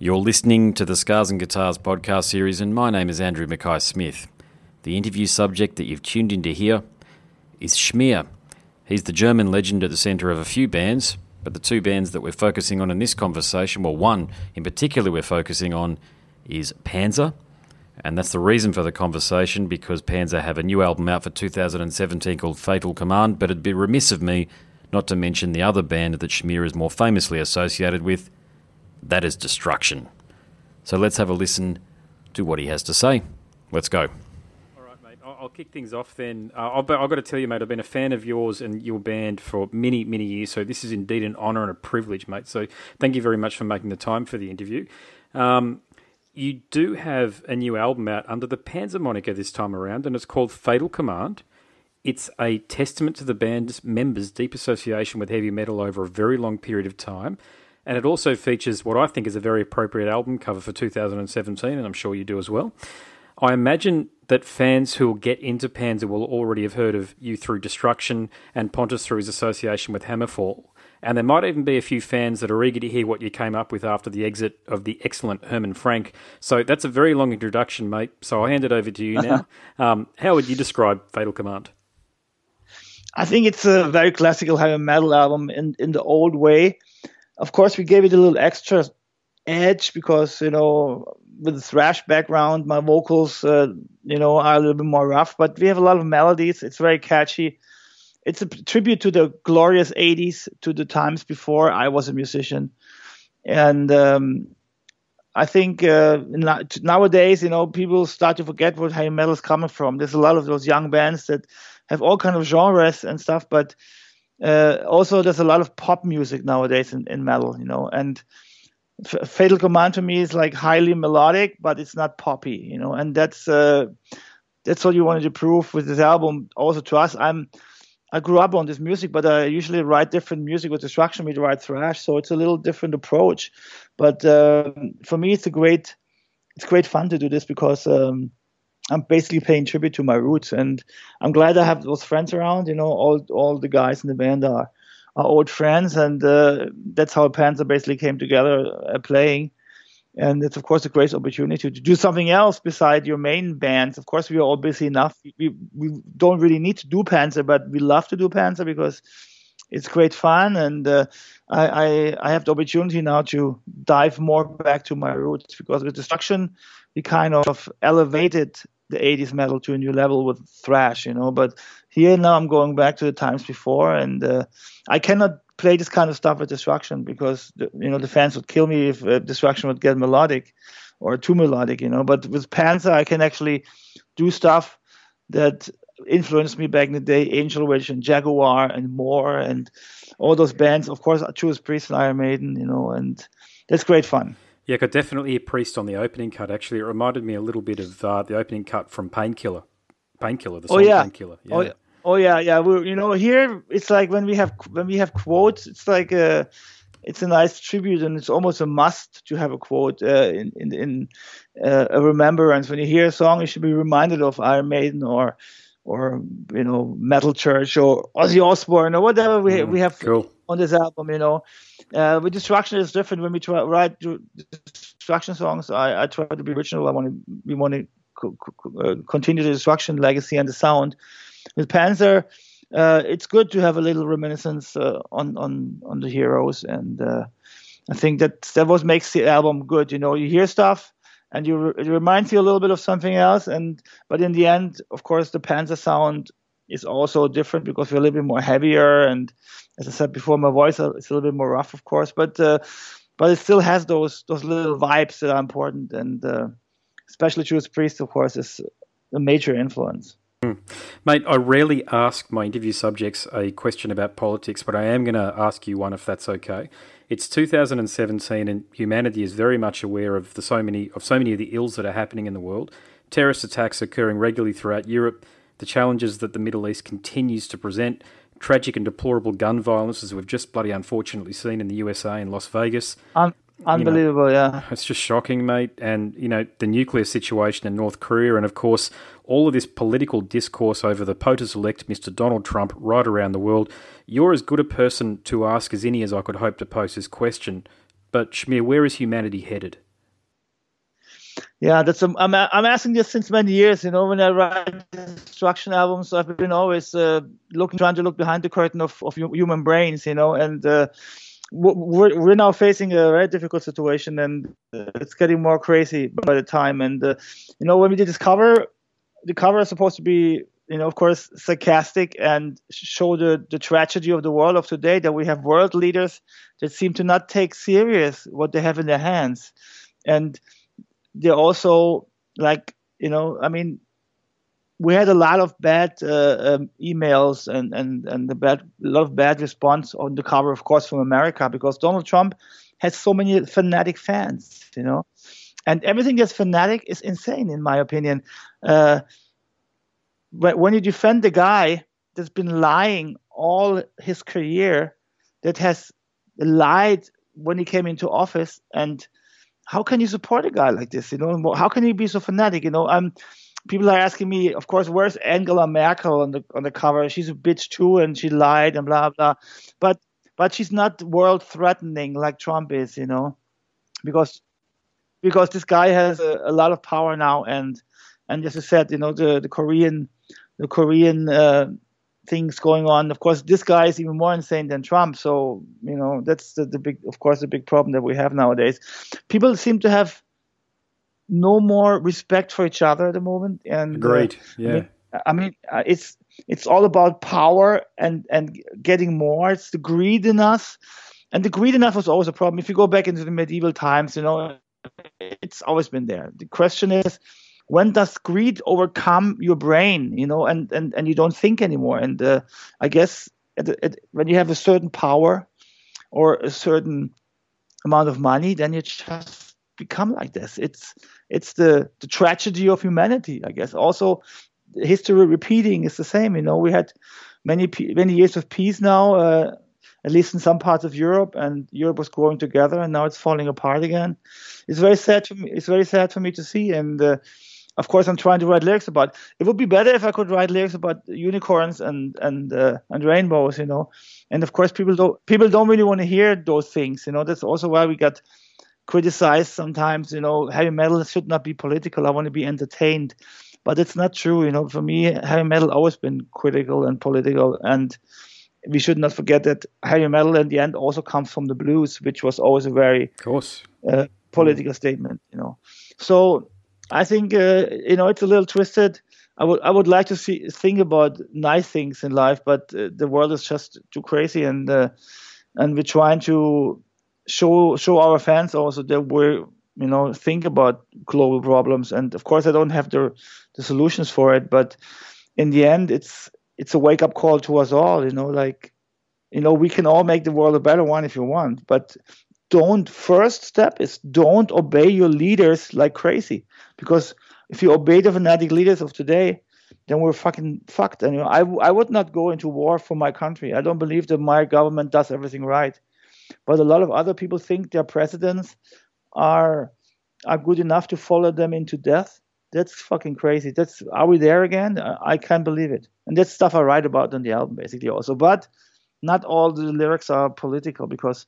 You're listening to the Scars and Guitars podcast series, and my name is Andrew Mackay Smith. The interview subject that you've tuned in to hear is Schmier. He's the German legend at the centre of a few bands, but the two bands that we're focusing on in this conversation, well, one in particular we're focusing on is Panzer. And that's the reason for the conversation because Panzer have a new album out for 2017 called Fatal Command, but it'd be remiss of me not to mention the other band that Schmier is more famously associated with, that is destruction. So let's have a listen to what he has to say. Let's go. All right, mate. I'll kick things off then. Uh, I've, got to tell you, mate, I've been a fan of yours and your band for many, many years. So this is indeed an honour and a privilege, mate. So thank you very much for making the time for the interview. Um, you do have a new album out under the Panzer moniker this time around, and it's called Fatal Command. It's a testament to the band's members' deep association with heavy metal over a very long period of time and it also features what I think is a very appropriate album cover for 2017, and I'm sure you do as well. I imagine that fans who will get into Panzer will already have heard of you through Destruction and Pontus through his association with Hammerfall. And there might even be a few fans that are eager to hear what you came up with after the exit of the excellent Herman Frank. So that's a very long introduction, mate. So I'll hand it over to you now. um, how would you describe Fatal Command? I think it's a very classical heavy metal album in, in the old way of course, we gave it a little extra edge because you know with the thrash background, my vocals uh, you know are a little bit more rough, but we have a lot of melodies. It's very catchy. It's a tribute to the glorious '80s, to the times before I was a musician, and um, I think uh, nowadays, you know, people start to forget where heavy metal is coming from. There's a lot of those young bands that have all kind of genres and stuff, but uh, also, there's a lot of pop music nowadays in, in metal, you know, and F- Fatal Command to me is like highly melodic, but it's not poppy, you know, and that's uh, that's what you wanted to prove with this album. Also, to us, I'm I grew up on this music, but I usually write different music with Destruction. We write thrash, so it's a little different approach. But uh, for me, it's a great it's great fun to do this because um, I'm basically paying tribute to my roots, and I'm glad I have those friends around. You know, all all the guys in the band are are old friends, and uh, that's how Panzer basically came together uh, playing. And it's of course a great opportunity to do something else beside your main bands. Of course, we are all busy enough. We we don't really need to do Panzer, but we love to do Panzer because it's great fun, and uh, I, I I have the opportunity now to dive more back to my roots because with Destruction we kind of elevated the 80s metal to a new level with thrash, you know. But here now I'm going back to the times before, and uh, I cannot play this kind of stuff with Destruction because you know the fans would kill me if uh, Destruction would get melodic or too melodic, you know. But with Panzer, I can actually do stuff that influenced me back in the day, Angel Witch and Jaguar and more, and all those bands. Of course, I choose Priest and Iron Maiden, you know, and that's great fun. Yeah, I could definitely hear Priest on the opening cut. Actually, it reminded me a little bit of uh, the opening cut from Painkiller. Painkiller, the oh, song oh, yeah. Painkiller. Yeah. Oh, oh yeah, yeah. We're, you know, here it's like when we have when we have quotes, it's like a it's a nice tribute and it's almost a must to have a quote uh, in in, in uh, a remembrance. When you hear a song, you should be reminded of Iron Maiden or or you know Metal Church or Ozzy Osbourne or whatever we mm, we have cool. on this album. You know, uh, with destruction is different. When we try, write destruction songs, I, I try to be original. I want to we want to co- co- uh, continue the destruction legacy and the sound. With Panzer, uh, it's good to have a little reminiscence uh, on on on the heroes, and uh, I think that that what makes the album good. You know, you hear stuff and you it reminds you a little bit of something else, and but in the end, of course, the Panzer sound is also different because we're a little bit more heavier and as I said before, my voice is a little bit more rough, of course, but uh, but it still has those those little vibes that are important, and uh, especially Judas Priest, of course, is a major influence. Mm. Mate, I rarely ask my interview subjects a question about politics, but I am going to ask you one if that's okay. It's 2017, and humanity is very much aware of the so many of so many of the ills that are happening in the world. Terrorist attacks occurring regularly throughout Europe, the challenges that the Middle East continues to present, tragic and deplorable gun violence, as we've just bloody unfortunately seen in the USA and Las Vegas. Um, unbelievable, you know, yeah. It's just shocking, mate. And, you know, the nuclear situation in North Korea, and of course, all of this political discourse over the POTUS elect Mr. Donald Trump right around the world. You're as good a person to ask as any as I could hope to pose this question. But, Schmier, where is humanity headed? Yeah, that's I'm I'm asking this since many years. You know, when I write destruction albums, I've been always uh, looking, trying to look behind the curtain of, of human brains. You know, and uh, we're we're now facing a very difficult situation, and uh, it's getting more crazy by the time. And uh, you know, when we did this cover, the cover is supposed to be, you know, of course, sarcastic and show the the tragedy of the world of today. That we have world leaders that seem to not take serious what they have in their hands, and they're also like you know i mean we had a lot of bad uh, um, emails and and and the bad a lot of bad response on the cover of course from america because donald trump has so many fanatic fans you know and everything that's fanatic is insane in my opinion uh, but when you defend the guy that's been lying all his career that has lied when he came into office and how can you support a guy like this? You know, how can he be so fanatic? You know, um, people are asking me, of course, where's Angela Merkel on the on the cover? She's a bitch too, and she lied and blah blah. But but she's not world threatening like Trump is, you know, because because this guy has a, a lot of power now, and and as I said, you know, the the Korean the Korean uh, things going on. Of course, this guy is even more insane than Trump. So you know that's the, the big, of course, the big problem that we have nowadays. People seem to have no more respect for each other at the moment. And great, uh, yeah. I mean, I mean uh, it's it's all about power and and getting more. It's the greed in us, and the greed in us was always a problem. If you go back into the medieval times, you know, it's always been there. The question is when does greed overcome your brain you know and and, and you don't think anymore? And uh, i guess at, at, when you have a certain power or a certain amount of money then you just become like this. It's it's the the tragedy of humanity i guess. Also history repeating is the same you know. We had many many years of peace now uh, at least in some parts of Europe, and Europe was growing together, and now it's falling apart again. It's very sad for me. It's very sad for me to see, and uh, of course I'm trying to write lyrics about. It would be better if I could write lyrics about unicorns and and uh, and rainbows, you know. And of course people don't people don't really want to hear those things, you know. That's also why we got criticized sometimes, you know, heavy metal should not be political. I want to be entertained. But it's not true, you know. For me, heavy metal always been critical and political and we should not forget that heavy metal in the end also comes from the blues, which was always a very uh, political mm. statement, you know. So I think uh, you know it's a little twisted. I would I would like to see think about nice things in life, but uh, the world is just too crazy, and uh, and we're trying to show show our fans also that we're you know think about global problems. And of course, I don't have the the solutions for it, but in the end, it's it's a wake up call to us all. You know, like you know we can all make the world a better one if you want, but don't first step is don't obey your leaders like crazy because if you obey the fanatic leaders of today then we're fucking fucked. And you know, I, I would not go into war for my country. I don't believe that my government does everything right. But a lot of other people think their presidents are are good enough to follow them into death that's fucking crazy that's are we there again i, I can't believe it and that's stuff i write about on the album basically also but not all the lyrics are political because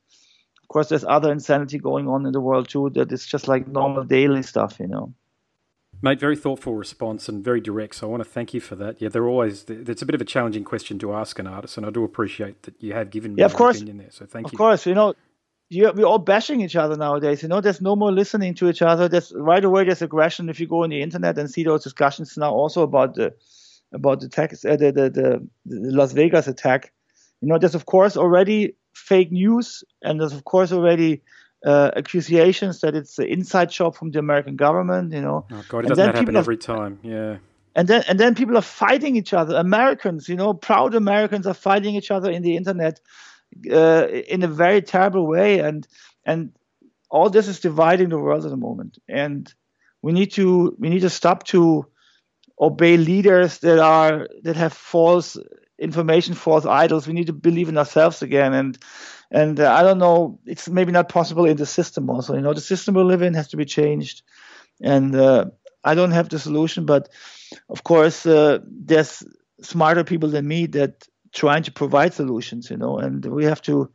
of course, there's other insanity going on in the world too that is just like normal daily stuff, you know. Mate, very thoughtful response and very direct. So I want to thank you for that. Yeah, they're always it's a bit of a challenging question to ask an artist, and I do appreciate that you have given me yeah, of course. opinion there. So thank of you. Of course, you know, you, we're all bashing each other nowadays. You know, there's no more listening to each other. There's right away there's aggression if you go on the internet and see those discussions now also about the about the, text, uh, the, the, the the Las Vegas attack. You know, there's of course already fake news, and there's of course already uh, accusations that it's an inside job from the American government. You know, oh god, it doesn't that happen every time. Yeah. And then and then people are fighting each other. Americans, you know, proud Americans are fighting each other in the internet uh, in a very terrible way, and and all this is dividing the world at the moment. And we need to we need to stop to obey leaders that are that have false information false idols. We need to believe in ourselves again. And and uh, I don't know, it's maybe not possible in the system also. You know, the system we live in has to be changed. And uh, I don't have the solution, but of course, uh, there's smarter people than me that trying to provide solutions. You know, and we have to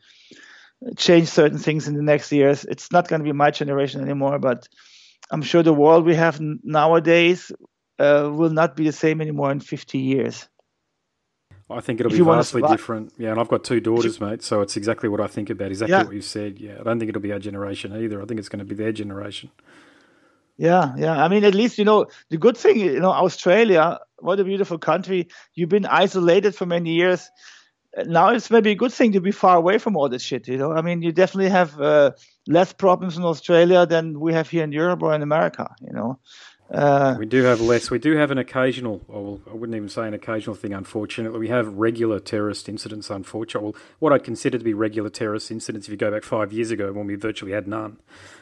change certain things in the next years. It's not going to be my generation anymore, but I'm sure the world we have nowadays uh, will not be the same anymore in 50 years. I think it'll be vastly different. Yeah, and I've got two daughters, mate, so it's exactly what I think about. Exactly yeah. what you said. Yeah, I don't think it'll be our generation either. I think it's going to be their generation. Yeah, yeah. I mean, at least you know the good thing. You know, Australia, what a beautiful country. You've been isolated for many years. Now it's maybe a good thing to be far away from all this shit. You know, I mean, you definitely have uh, less problems in Australia than we have here in Europe or in America. You know, uh, we do have less. We do have an occasional, well, I wouldn't even say an occasional thing, unfortunately. We have regular terrorist incidents, unfortunately. Well, what I'd consider to be regular terrorist incidents if you go back five years ago when we virtually had none.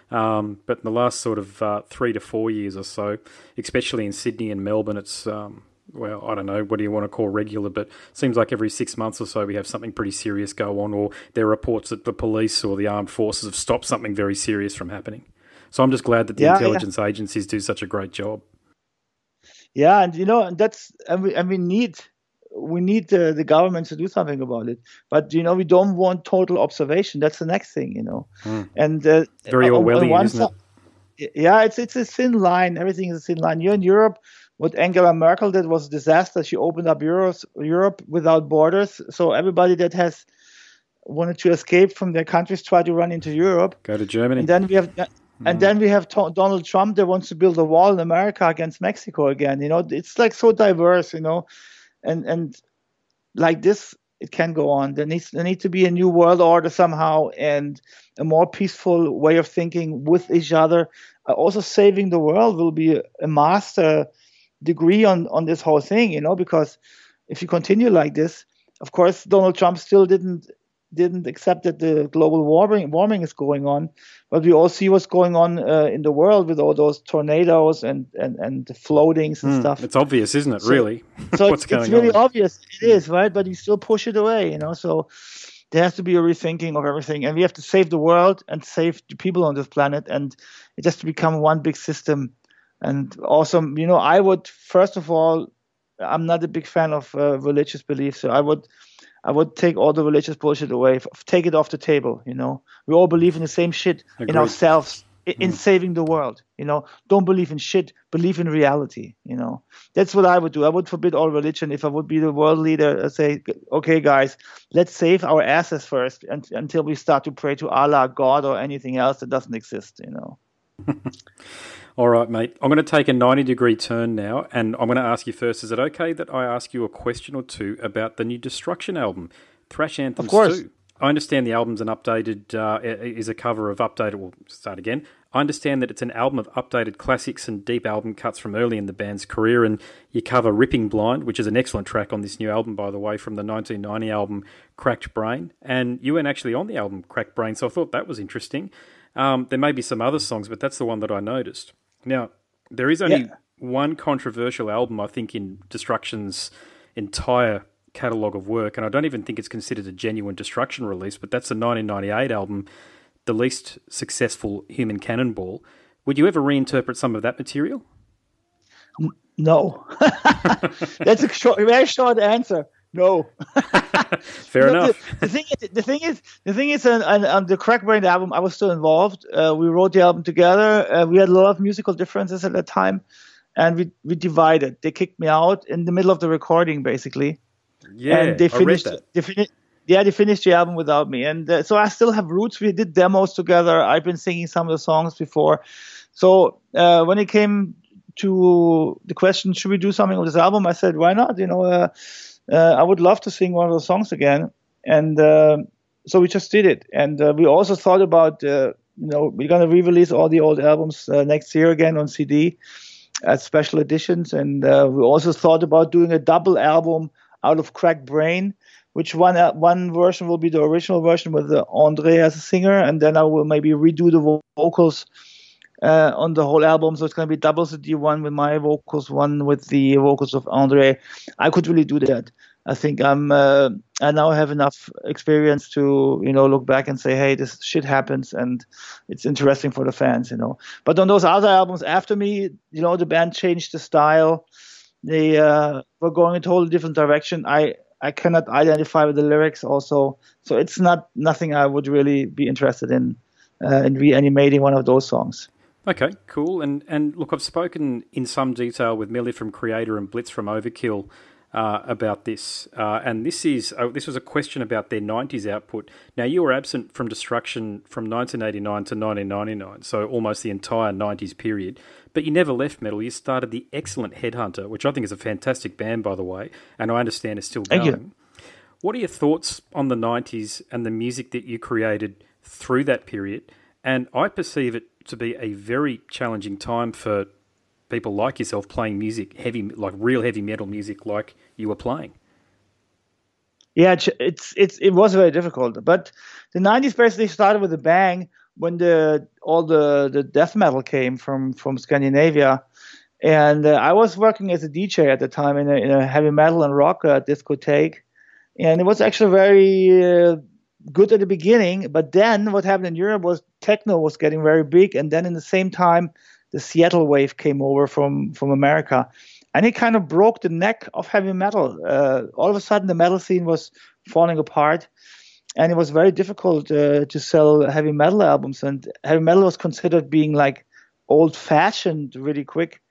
Um, but in the last sort of uh, three to four years or so, especially in Sydney and Melbourne, it's, um, well, I don't know, what do you want to call regular, but it seems like every six months or so we have something pretty serious go on, or there are reports that the police or the armed forces have stopped something very serious from happening. So I'm just glad that the yeah, intelligence yeah. agencies do such a great job. Yeah, and you know, and that's and we and we need we need the, the government to do something about it. But you know, we don't want total observation. That's the next thing, you know. Mm. And uh, very Orwellian, isn't it? Yeah, it's it's a thin line. Everything is a thin line. You're in Europe. What Angela Merkel did was a disaster. She opened up Euros, Europe without borders, so everybody that has wanted to escape from their countries tried to run into Europe. Go to Germany. And then we have and then we have to- Donald Trump that wants to build a wall in America against Mexico again. You know, it's like so diverse, you know, and and like this, it can go on. There needs there need to be a new world order somehow and a more peaceful way of thinking with each other. Uh, also, saving the world will be a, a master degree on on this whole thing, you know, because if you continue like this, of course, Donald Trump still didn't didn't accept that the global warming warming is going on, but we all see what's going on uh, in the world with all those tornadoes and and and the floatings and mm, stuff. It's obvious, isn't it? So, really, so what's it's, going it's really on? obvious. It is right, but you still push it away, you know. So there has to be a rethinking of everything, and we have to save the world and save the people on this planet, and it has to become one big system. And also, you know, I would first of all, I'm not a big fan of uh, religious beliefs, so I would I would take all the religious bullshit away, take it off the table. You know, we all believe in the same shit Agreed. in ourselves, in, in mm. saving the world. You know, don't believe in shit, believe in reality. You know, that's what I would do. I would forbid all religion if I would be the world leader. I'd say, okay, guys, let's save our asses first and, until we start to pray to Allah, God, or anything else that doesn't exist. You know. All right, mate. I'm going to take a 90 degree turn now, and I'm going to ask you first is it okay that I ask you a question or two about the new Destruction album, Thrash Anthems of course. 2? I understand the album's an updated, uh, is a cover of updated, we'll start again. I understand that it's an album of updated classics and deep album cuts from early in the band's career, and you cover Ripping Blind, which is an excellent track on this new album, by the way, from the 1990 album Cracked Brain. And you weren't actually on the album Cracked Brain, so I thought that was interesting. Um, there may be some other songs, but that's the one that I noticed. Now, there is only yeah. one controversial album, I think, in Destruction's entire catalogue of work, and I don't even think it's considered a genuine Destruction release, but that's the 1998 album, the least successful Human Cannonball. Would you ever reinterpret some of that material? No. that's a short, very short answer. No. Fair enough. The, the, thing is, the thing is, the thing is, on, on the Crack Brain album, I was still involved. Uh, we wrote the album together. Uh, we had a lot of musical differences at that time, and we we divided. They kicked me out in the middle of the recording, basically. Yeah, and they finished. They finished. Yeah, they finished the album without me, and uh, so I still have roots. We did demos together. I've been singing some of the songs before. So uh, when it came to the question, should we do something with this album? I said, why not? You know uh, uh, I would love to sing one of those songs again. And uh, so we just did it. And uh, we also thought about, you know, we're going to re-release all the old albums next year again on CD as special editions. And we also thought about doing a double album out of Crack Brain which one uh, one version will be the original version with uh, Andre as a singer, and then I will maybe redo the vocals uh, on the whole album. So it's going to be double CD, one with my vocals, one with the vocals of Andre. I could really do that. I think I'm. Uh, I now have enough experience to, you know, look back and say, hey, this shit happens, and it's interesting for the fans, you know. But on those other albums after me, you know, the band changed the style. They uh, were going in a totally different direction. I I cannot identify with the lyrics also, so it's not nothing I would really be interested in uh, in reanimating one of those songs. Okay, cool. And and look, I've spoken in some detail with Mille from Kreator and Blitz from Overkill uh, about this, uh, and this is uh, this was a question about their '90s output. Now you were absent from Destruction from 1989 to 1999, so almost the entire '90s period. But you never left metal. You started the excellent Headhunter, which I think is a fantastic band, by the way, and I understand is still Thank going. you. What are your thoughts on the '90s and the music that you created through that period? And I perceive it to be a very challenging time for people like yourself playing music, heavy, like real heavy metal music, like you were playing. Yeah, it's it's, it was very difficult, but the '90s basically started with a bang when the all the the death metal came from from Scandinavia, and uh, I was working as a DJ at the time in a, in a heavy metal and rock uh, discotheque, and it was actually very uh, good at the beginning. But then what happened in Europe was techno was getting very big, and then in the same time the Seattle wave came over from from America, and it kind of broke the neck of heavy metal. Uh, all of a sudden, the metal scene was falling apart, and it was very difficult uh, to sell heavy metal albums. And heavy metal was considered being like old-fashioned really quick.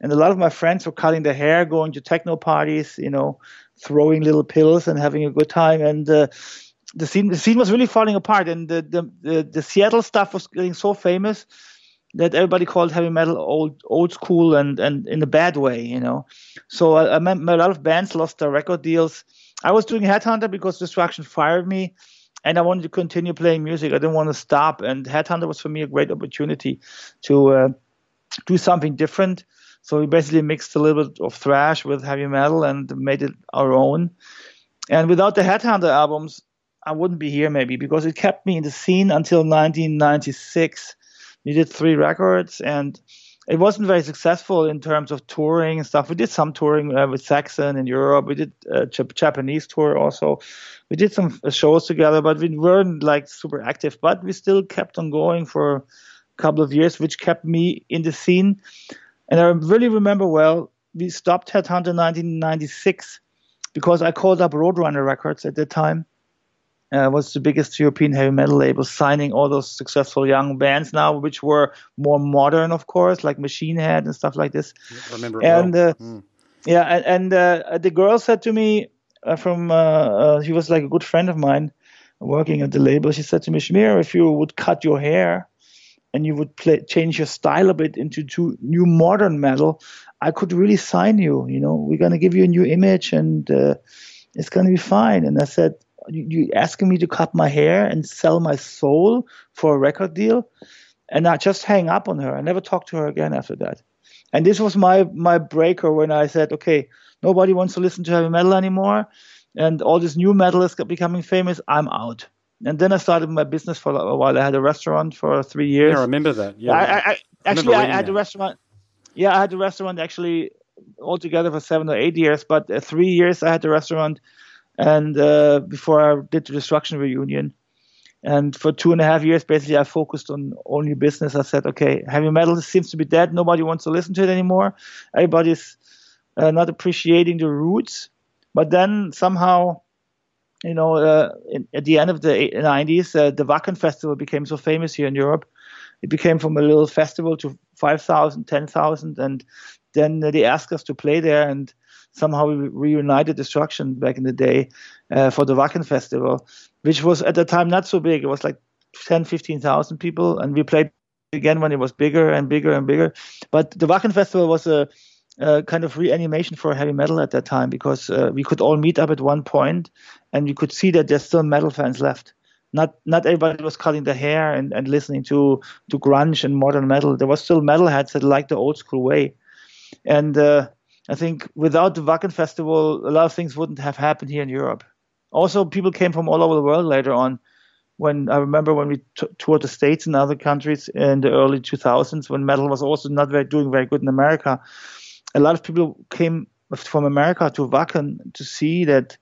And a lot of my friends were cutting their hair, going to techno parties, you know, throwing little pills and having a good time. And uh, the scene, the scene was really falling apart. And the, the, the, the Seattle stuff was getting so famous that everybody called heavy metal old old school and and in a bad way, you know. So a lot of bands lost their record deals. I was doing Headhunter because Destruction fired me, and I wanted to continue playing music. I didn't want to stop, and Headhunter was for me a great opportunity to uh, do something different. So we basically mixed a little bit of thrash with heavy metal and made it our own. And without the Headhunter albums, I wouldn't be here maybe because it kept me in the scene until 1996 we did three records and it wasn't very successful in terms of touring and stuff. We did some touring uh, with Saxon in Europe. We did a J- Japanese tour also. We did some uh, shows together, but we weren't like super active. But we still kept on going for a couple of years, which kept me in the scene. And I really remember well, we stopped Headhunter in 1996 because I called up Roadrunner Records at the time uh, was the biggest European heavy metal label, signing all those successful young bands now, which were more modern, of course, like Machine Head and stuff like this. I remember and well. uh, mm. yeah, and, and uh, the girl said to me uh, from uh, she was like a good friend of mine working at the label. She said to me, Schmier, if you would cut your hair and you would play, change your style a bit into new modern metal, I could really sign you. You know, we're gonna give you a new image and uh, it's gonna be fine. And I said you asking me to cut my hair and sell my soul for a record deal? And i just hang up on her. I never talked to her again after that. And this was my my breaker when i said okay nobody wants to listen to heavy metal anymore. And all this new metal is becoming famous. I'm out. And then i started my business for a while. I had a restaurant for three years. Yeah i remember that. Yeah i, I, I actually I, I had a restaurant. Yeah i had a restaurant actually altogether for seven or eight years. But uh, three years i had the restaurant and uh, before I did the destruction reunion. And for two and a half years, basically, I focused on only business. I said, okay, heavy metal seems to be dead. Nobody wants to listen to it anymore. Everybody's uh, not appreciating the roots. But then somehow, you know, uh, in, at the end of the 90s, uh, the Wacken Festival became so famous here in Europe. It became from a little festival to 5,000, 10,000. And then they asked us to play there. And somehow we reunited Destruction back in the day uh, for the Wacken Festival, which was at the time not so big. It was like 10, 15,000 people, and we played again when it was bigger and bigger and bigger. But the Wacken Festival was a, kind of reanimation for heavy metal at that time because uh, we could all meet up at one point, and we could see that there's still metal fans left. Not not everybody was cutting their hair and, and listening to to grunge and modern metal. There was still metalheads that liked the old school way, and uh, I think without the Wacken Festival, a lot of things wouldn't have happened here in Europe. Also, people came from all over the world later on. When I remember when we t- toured the States and other countries in the early 2000s, when metal was also not very, doing very good in America, a lot of people came from America to Wacken to see that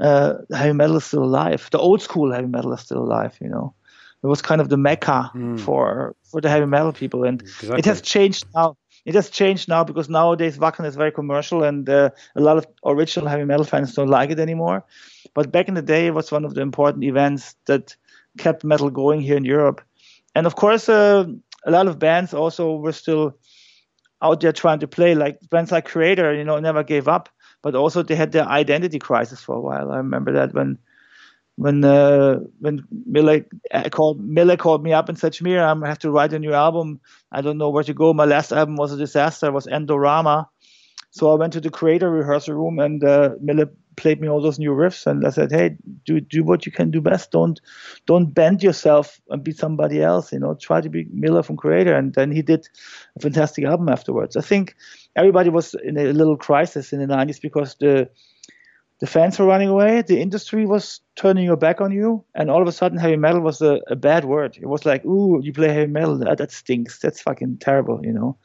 uh, heavy metal is still alive. The old school heavy metal is still alive. You know, it was kind of the mecca mm. for for the heavy metal people, and exactly. it has changed now it has changed now because nowadays Wacken is very commercial and uh, a lot of original heavy metal fans don't like it anymore. But back in the day, it was one of the important events that kept metal going here in Europe. And of course, uh, a lot of bands also were still out there trying to play, like bands like Kreator, you know, never gave up, but also they had their identity crisis for a while. I remember that when when uh, when Mille uh, called Mille called me up and said, "Schmier, I have to write a new album. I don't know where to go. My last album was a disaster. It was Endorama." So I went to the Kreator rehearsal room and uh, Mille played me all those new riffs and I said, Hey, do do what you can do best. Don't don't bend yourself and be somebody else, you know, try to be Mille from Kreator." and then he did a fantastic album afterwards. I think everybody was in a little crisis in the nineties because the the fans were running away, the industry was turning your back on you, and all of a sudden heavy metal was a, a bad word. It was like, ooh, you play heavy metal, that, that stinks. That's fucking terrible, you know.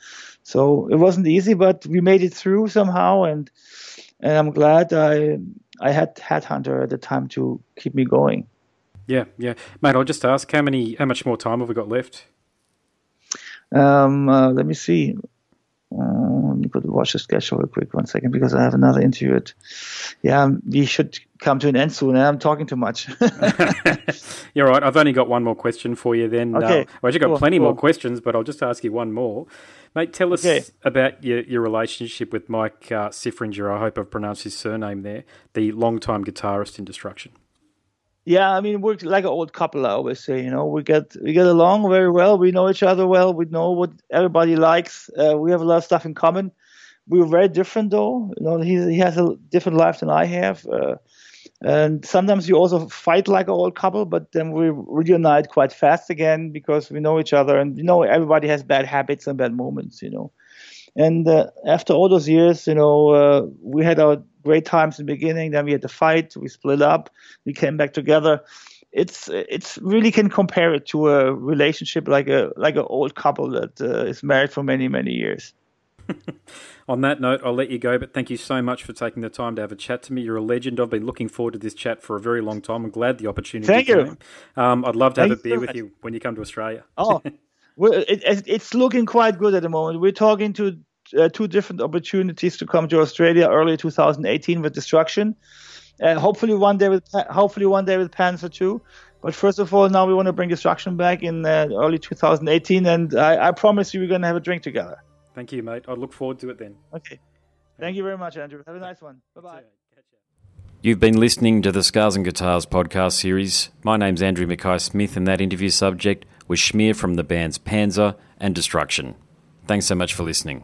So it wasn't easy, but we made it through somehow, and and I'm glad I I had Headhunter at the time to keep me going. Yeah, yeah, mate. I'll just ask how many, how much more time have we got left? Um, uh, let me see. Uh, let me put watch the schedule real quick one second because I have another interview. At, yeah, we should come to an end soon. I'm talking too much. You're right. I've only got one more question for you. Then, okay. Uh, well, I've actually got cool, plenty cool. more questions, but I'll just ask you one more. Mate, tell us okay. about your, your relationship with Mike uh, Sifringer. I hope I've pronounced his surname there, the longtime guitarist in Destruction. Yeah, I mean we're like an old couple. I always say, you know, we get we get along very well. We know each other well. We know what everybody likes. Uh, we have a lot of stuff in common. We are very different, though. You know, he he has a different life than I have. Uh, and sometimes you also fight like an old couple, but then we reunite quite fast again because we know each other and you know everybody has bad habits and bad moments, you know. And uh, after all those years, you know, uh, we had our great times in the beginning. Then we had the fight. We split up. We came back together. It's it's really can compare it to a relationship like a like an old couple that uh, is married for many many years. On that note, I'll let you go, but thank you so much for taking the time to have a chat to me. You're a legend. I've been looking forward to this chat for a very long time. I'm glad the opportunity thank came. you. Um, I'd love to have thank a beer with you when you come to Australia. Oh, well, it, it's looking quite good at the moment. We're talking to uh, two different opportunities to come to Australia early 2018 with Destruction. Uh, hopefully one day with hopefully one day with Panzer too. But first of all, now we want to bring Destruction back in uh, early 2018, and I, I promise you we're going to have a drink together. Thank you, mate. I look forward to it then. Okay. Thank you very much, Andrew. Have a nice one. Bye bye. You've been listening to the Scars and Guitars podcast series. My name's Andrew Mackay Smith, and that interview subject was Schmier from the bands Panzer and Destruction. Thanks so much for listening.